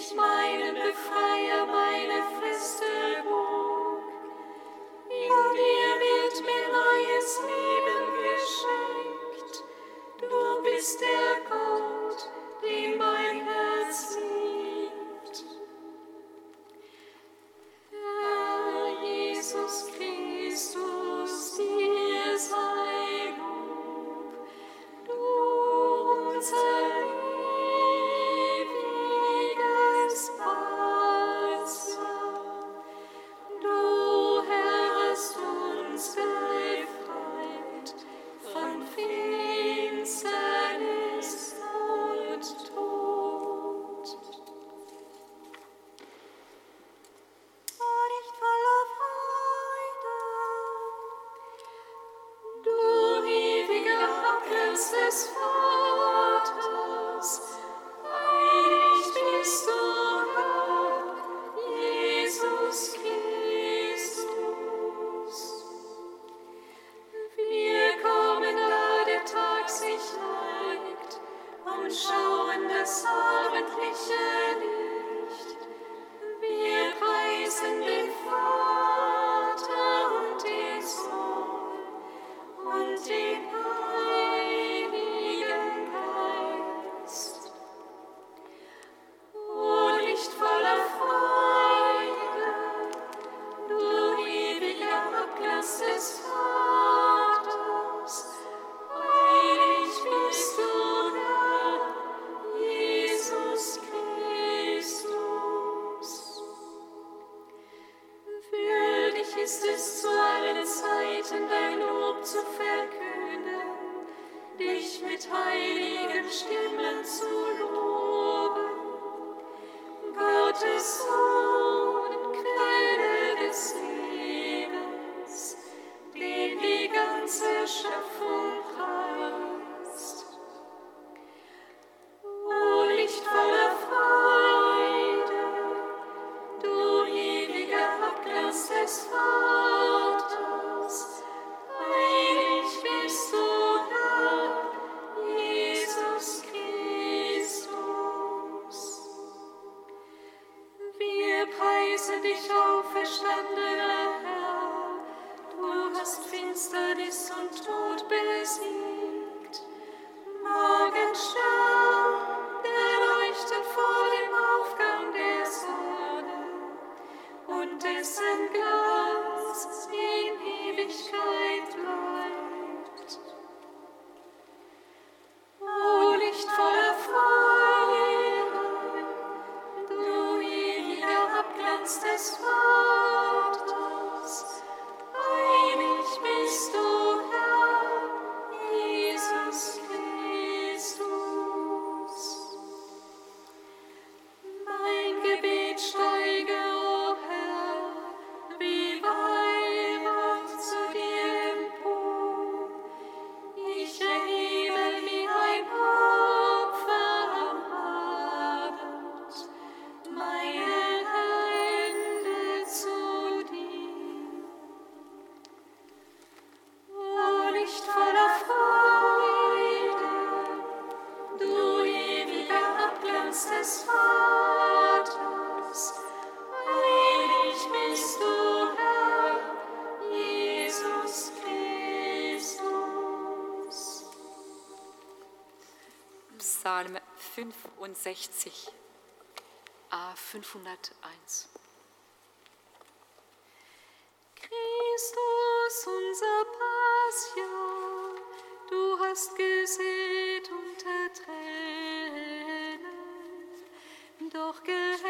ich meinen Befreier. anschauen das abendliche Licht. Wir preisen den Vater und den Sohn und den Stände 65 A 501. Christus, unser Passion, du hast gesät doch geerntet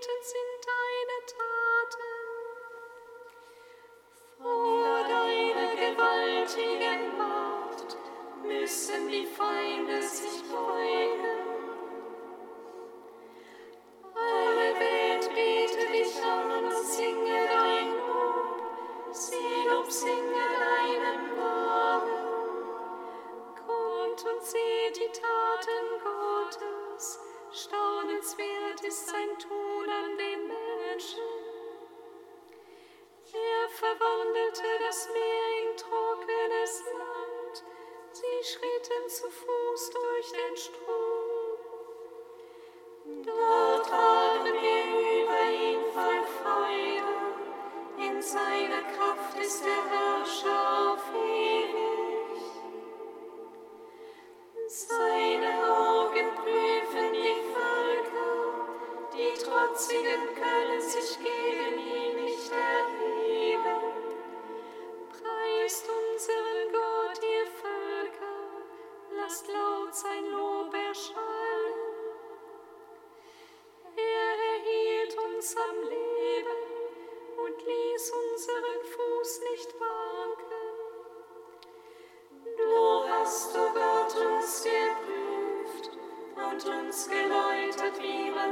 am Leben und ließ unseren Fuß nicht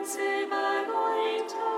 silber, Gold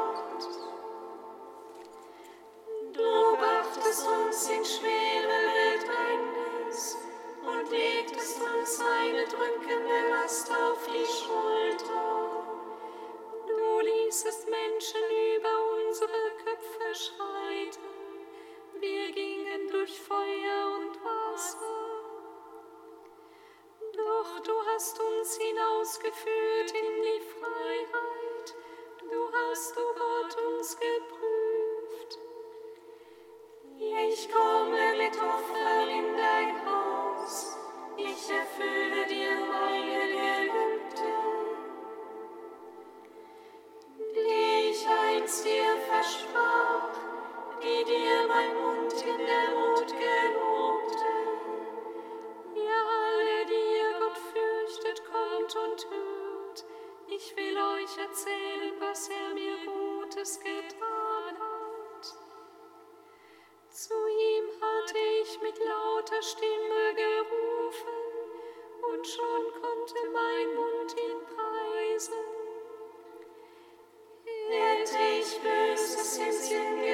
Gutes getan hat. Zu ihm hatte ich mit lauter Stimme gerufen und schon konnte mein Mund ihn preisen. Hätte ich Böses im Sinn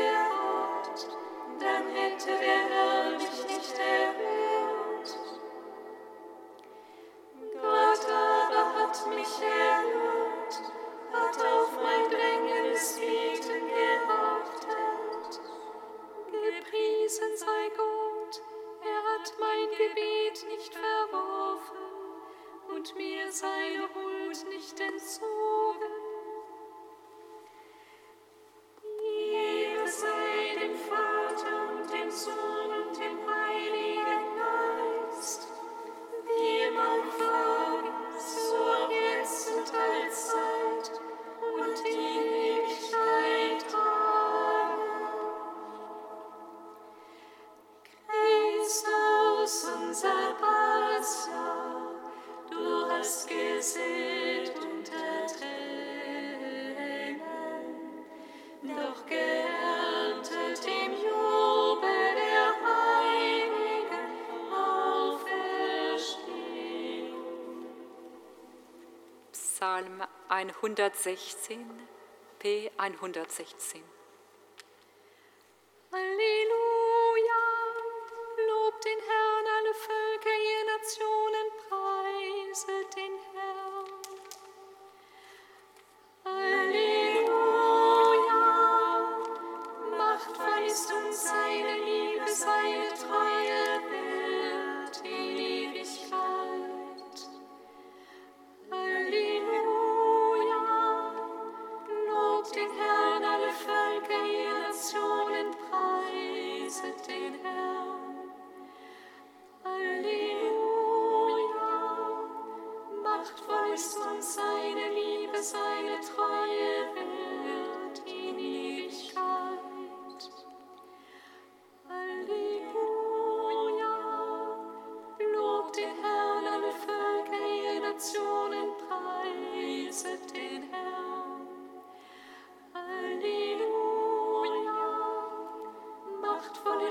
116, P116.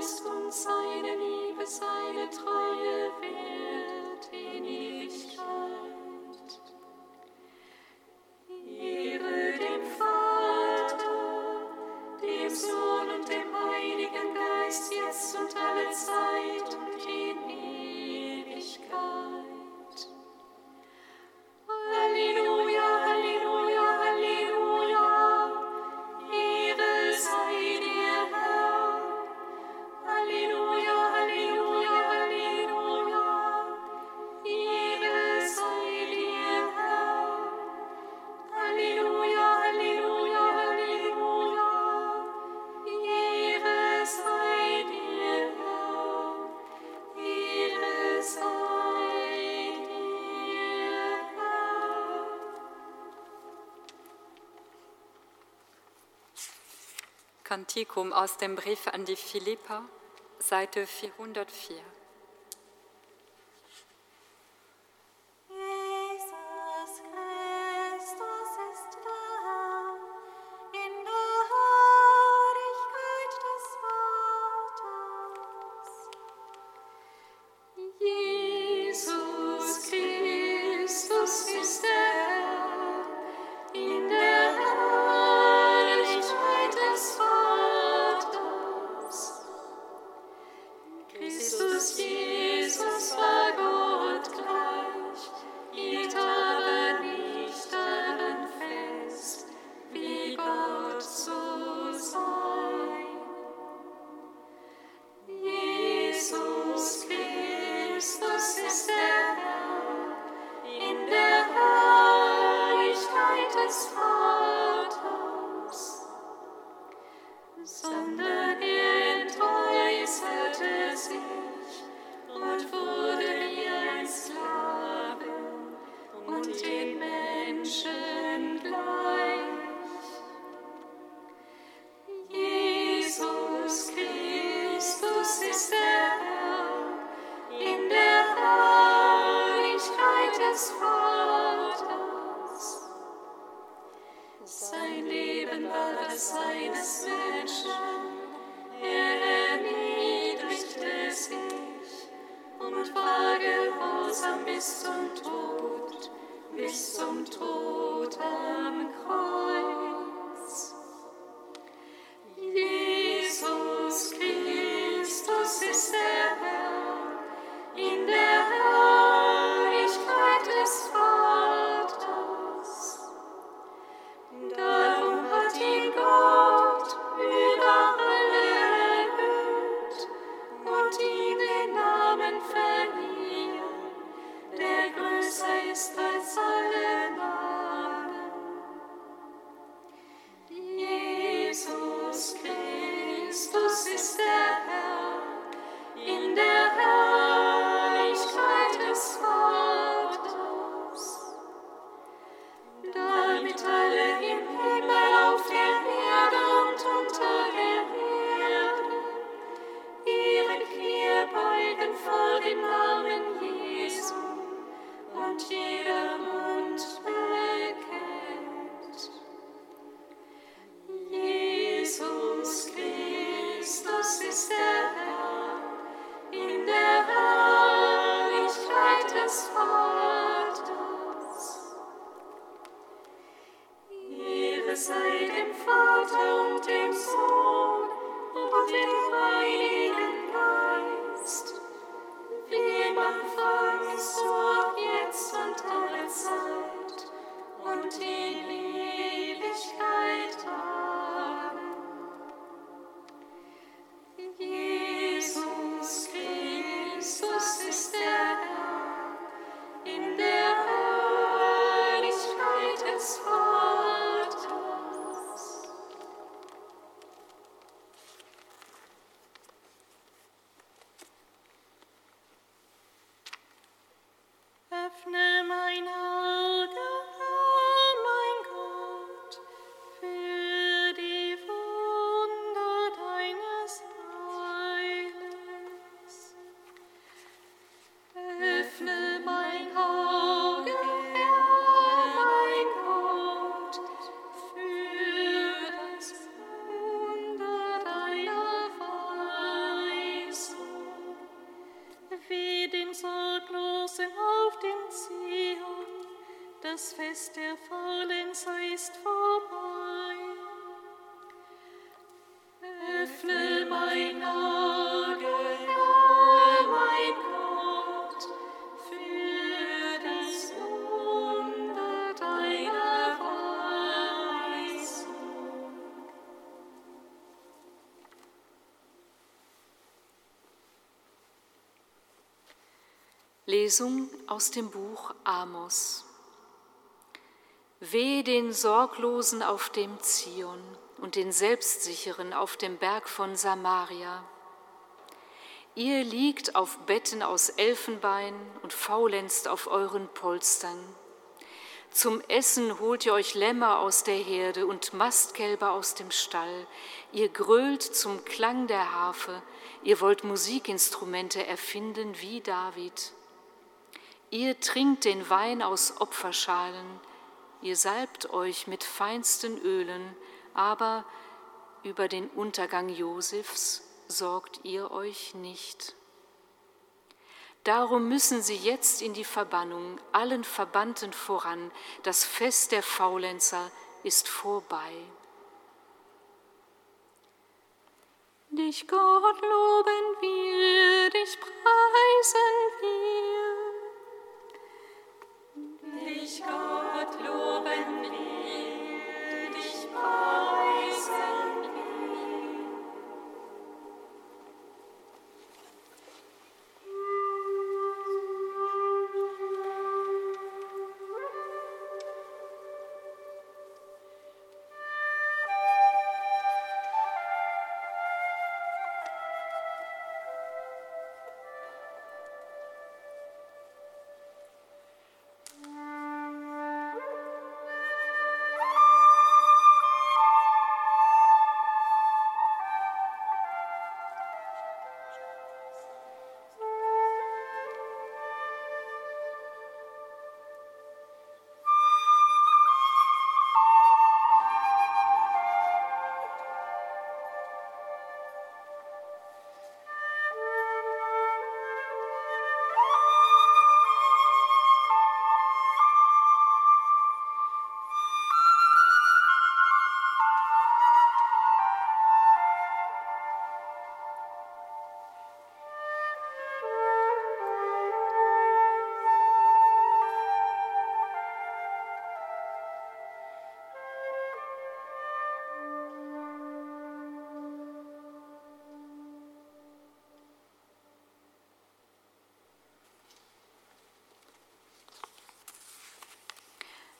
Geist und seine Liebe, seine Treue will. Kantikum aus dem Brief an die Philippa, Seite 404. sei dem Vater und dem Sohn und dem Heiligen dem Zion, das Fest der Faulenzer ist vorbei. Lesung aus dem Buch Amos. Weh den Sorglosen auf dem Zion und den Selbstsicheren auf dem Berg von Samaria. Ihr liegt auf Betten aus Elfenbein und faulenzt auf euren Polstern. Zum Essen holt ihr euch Lämmer aus der Herde und Mastkälber aus dem Stall. Ihr grölt zum Klang der Harfe. Ihr wollt Musikinstrumente erfinden wie David. Ihr trinkt den Wein aus Opferschalen. Ihr salbt euch mit feinsten Ölen, aber über den Untergang Josefs sorgt ihr euch nicht. Darum müssen sie jetzt in die Verbannung, allen Verbannten voran. Das Fest der Faulenzer ist vorbei. Dich Gott loben wir, dich preisen wir. Dich Gott loben wir, dich preisen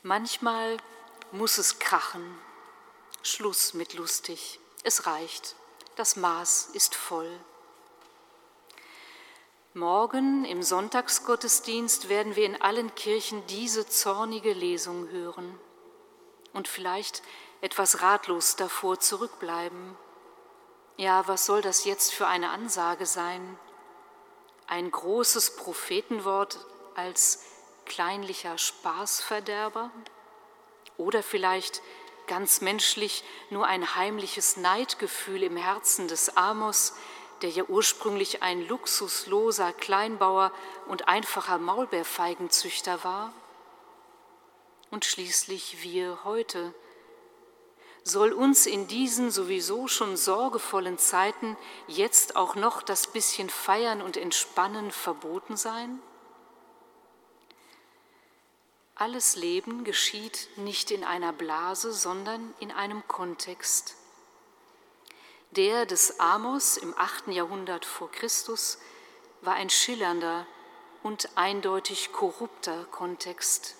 Manchmal muss es krachen. Schluss mit lustig. Es reicht. Das Maß ist voll. Morgen im Sonntagsgottesdienst werden wir in allen Kirchen diese zornige Lesung hören und vielleicht etwas ratlos davor zurückbleiben. Ja, was soll das jetzt für eine Ansage sein? Ein großes Prophetenwort als kleinlicher Spaßverderber? Oder vielleicht ganz menschlich nur ein heimliches Neidgefühl im Herzen des Amos, der ja ursprünglich ein luxusloser Kleinbauer und einfacher Maulbeerfeigenzüchter war? Und schließlich wir heute. Soll uns in diesen sowieso schon sorgevollen Zeiten jetzt auch noch das bisschen Feiern und Entspannen verboten sein? Alles Leben geschieht nicht in einer Blase, sondern in einem Kontext. Der des Amos im 8. Jahrhundert vor Christus war ein schillernder und eindeutig korrupter Kontext.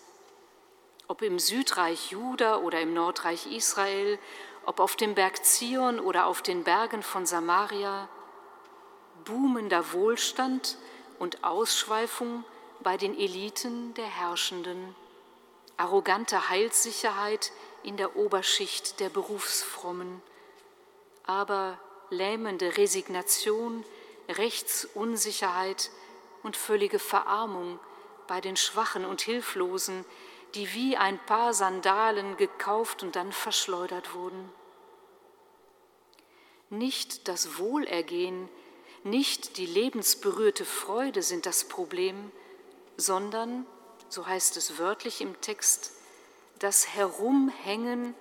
Ob im Südreich Juda oder im Nordreich Israel, ob auf dem Berg Zion oder auf den Bergen von Samaria, boomender Wohlstand und Ausschweifung bei den Eliten der Herrschenden arrogante Heilssicherheit in der Oberschicht der Berufsfrommen, aber lähmende Resignation, Rechtsunsicherheit und völlige Verarmung bei den Schwachen und Hilflosen, die wie ein paar Sandalen gekauft und dann verschleudert wurden. Nicht das Wohlergehen, nicht die lebensberührte Freude sind das Problem, sondern so heißt es wörtlich im Text, das Herumhängen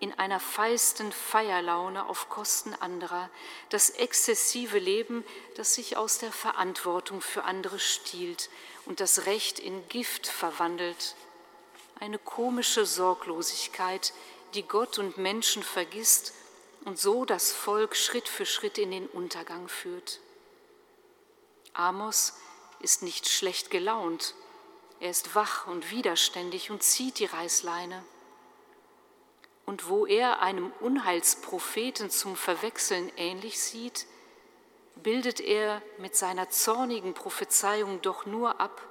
in einer feisten Feierlaune auf Kosten anderer, das exzessive Leben, das sich aus der Verantwortung für andere stiehlt und das Recht in Gift verwandelt, eine komische Sorglosigkeit, die Gott und Menschen vergisst und so das Volk Schritt für Schritt in den Untergang führt. Amos ist nicht schlecht gelaunt, er ist wach und widerständig und zieht die Reißleine. Und wo er einem Unheilspropheten zum Verwechseln ähnlich sieht, bildet er mit seiner zornigen Prophezeiung doch nur ab,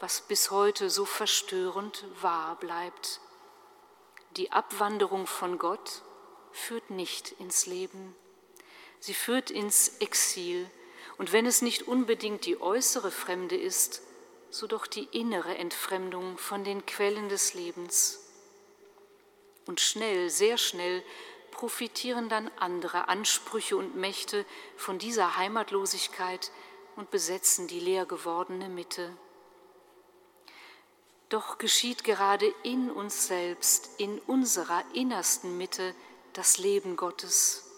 was bis heute so verstörend wahr bleibt. Die Abwanderung von Gott führt nicht ins Leben, sie führt ins Exil, und wenn es nicht unbedingt die äußere Fremde ist, so doch die innere Entfremdung von den Quellen des Lebens. Und schnell, sehr schnell profitieren dann andere Ansprüche und Mächte von dieser Heimatlosigkeit und besetzen die leer gewordene Mitte. Doch geschieht gerade in uns selbst, in unserer innersten Mitte, das Leben Gottes.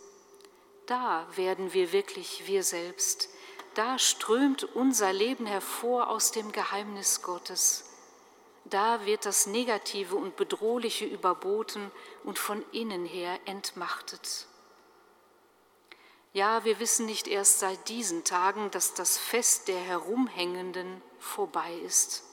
Da werden wir wirklich wir selbst, da strömt unser Leben hervor aus dem Geheimnis Gottes. Da wird das Negative und Bedrohliche überboten und von innen her entmachtet. Ja, wir wissen nicht erst seit diesen Tagen, dass das Fest der Herumhängenden vorbei ist.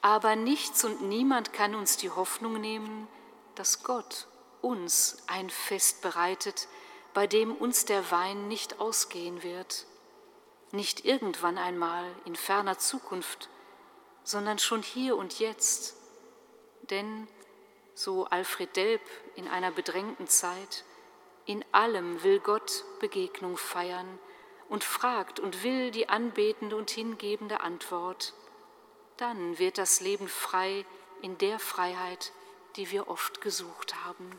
Aber nichts und niemand kann uns die Hoffnung nehmen, dass Gott uns ein Fest bereitet, bei dem uns der Wein nicht ausgehen wird nicht irgendwann einmal in ferner Zukunft, sondern schon hier und jetzt. Denn, so Alfred Delp in einer bedrängten Zeit, in allem will Gott Begegnung feiern und fragt und will die anbetende und hingebende Antwort. Dann wird das Leben frei in der Freiheit, die wir oft gesucht haben.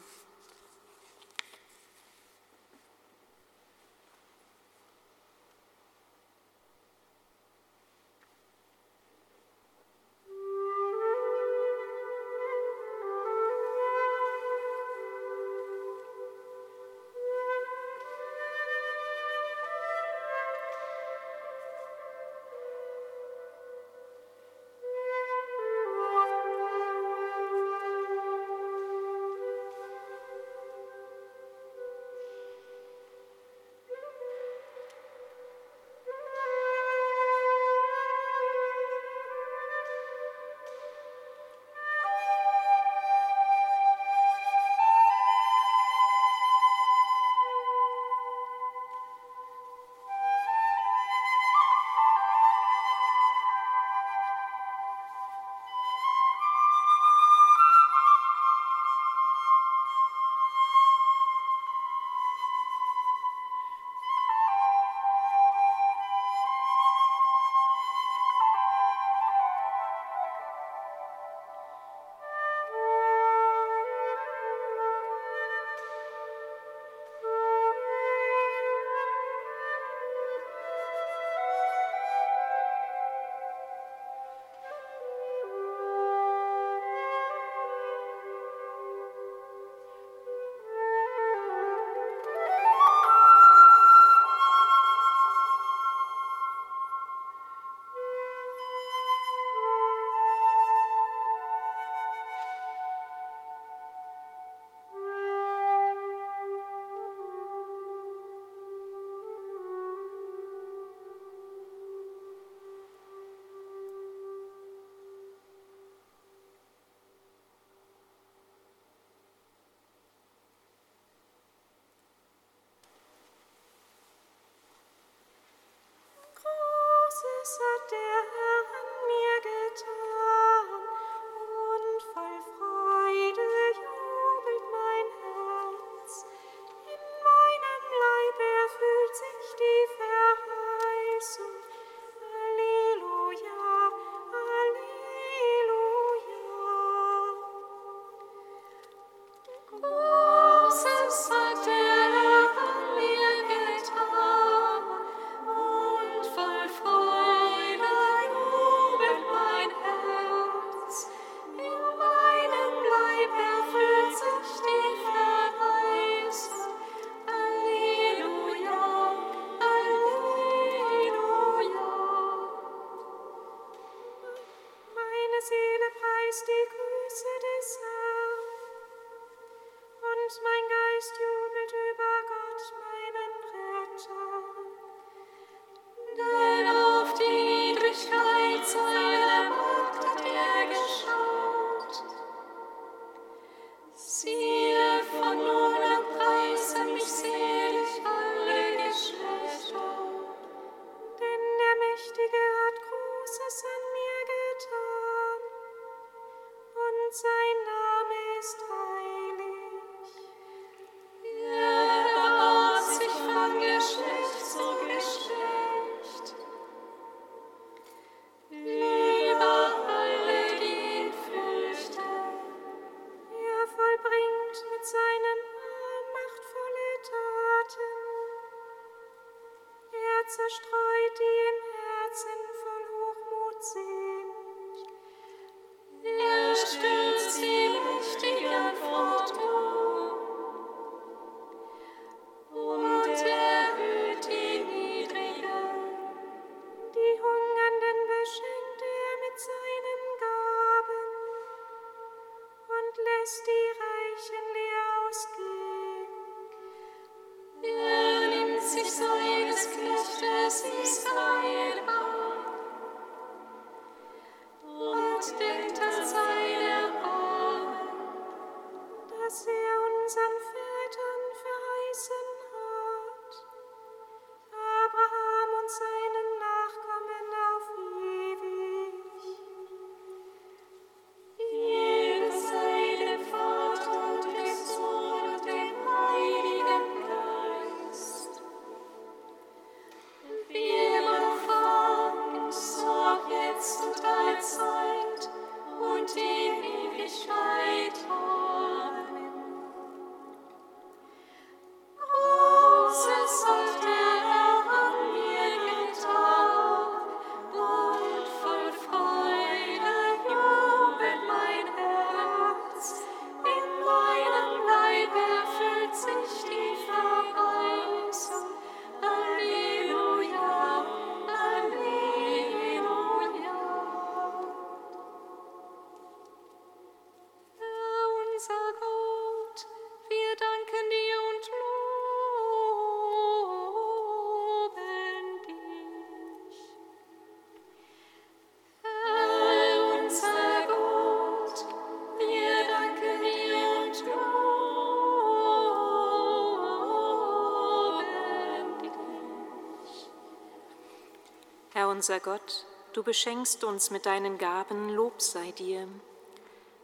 Unser Gott, du beschenkst uns mit deinen Gaben, Lob sei dir.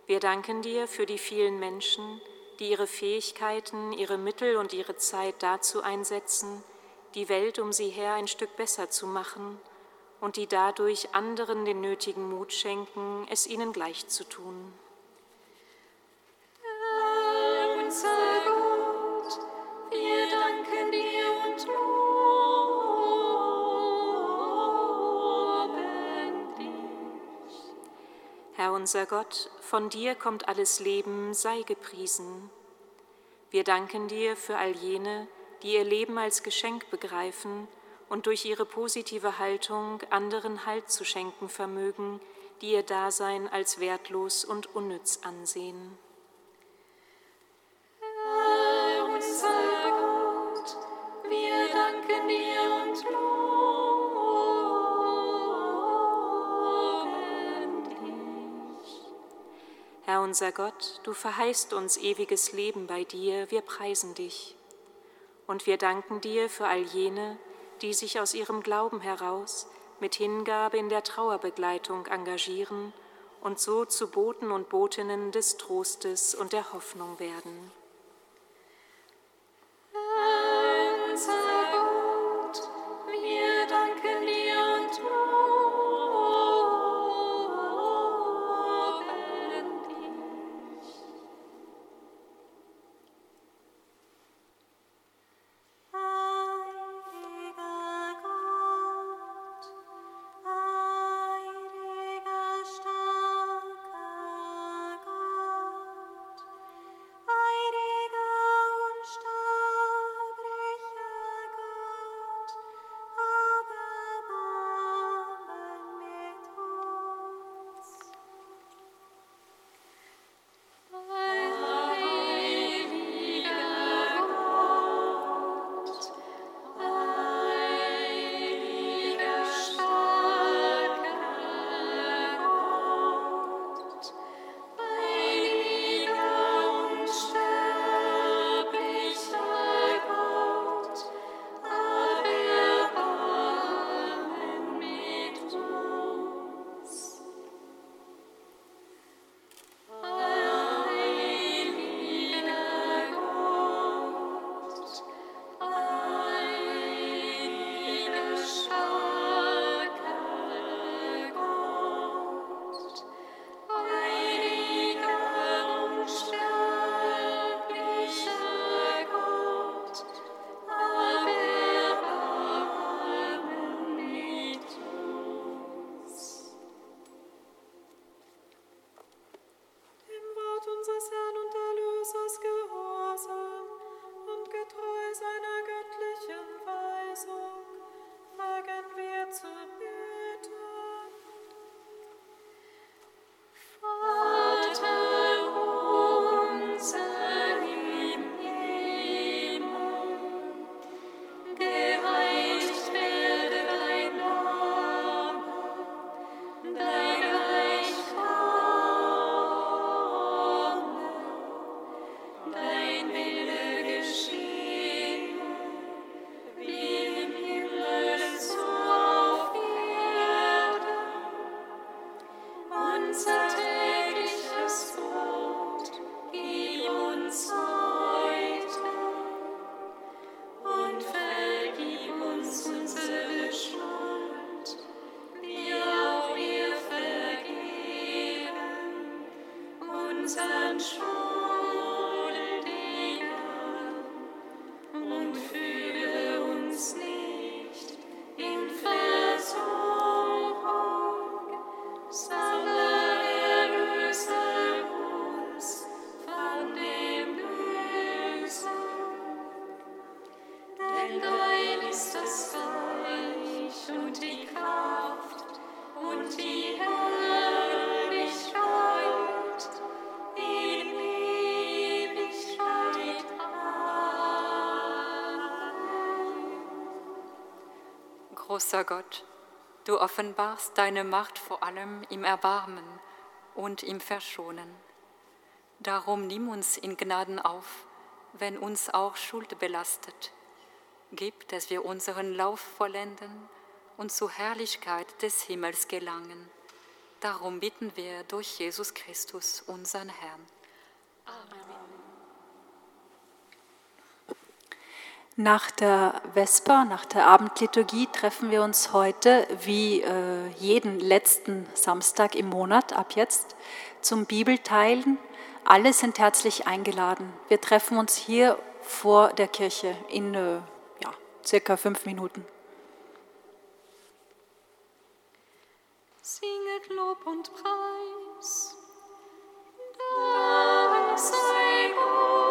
Wir danken dir für die vielen Menschen, die ihre Fähigkeiten, ihre Mittel und ihre Zeit dazu einsetzen, die Welt um sie her ein Stück besser zu machen und die dadurch anderen den nötigen Mut schenken, es ihnen gleich zu tun. Unser Gott, von dir kommt alles Leben, sei gepriesen. Wir danken dir für all jene, die ihr Leben als Geschenk begreifen und durch ihre positive Haltung anderen Halt zu schenken vermögen, die ihr Dasein als wertlos und unnütz ansehen. Unser Gott, du verheißt uns ewiges Leben bei dir, wir preisen dich. Und wir danken dir für all jene, die sich aus ihrem Glauben heraus mit Hingabe in der Trauerbegleitung engagieren und so zu Boten und Botinnen des Trostes und der Hoffnung werden. Großer Gott, du offenbarst deine Macht vor allem im Erbarmen und im Verschonen. Darum nimm uns in Gnaden auf, wenn uns auch Schuld belastet. Gib, dass wir unseren Lauf vollenden und zur Herrlichkeit des Himmels gelangen. Darum bitten wir durch Jesus Christus, unseren Herrn. Nach der Vesper, nach der Abendliturgie treffen wir uns heute, wie äh, jeden letzten Samstag im Monat ab jetzt, zum Bibelteilen. Alle sind herzlich eingeladen. Wir treffen uns hier vor der Kirche in ja, circa fünf Minuten. Singet Lob und Preis, da sei Gott.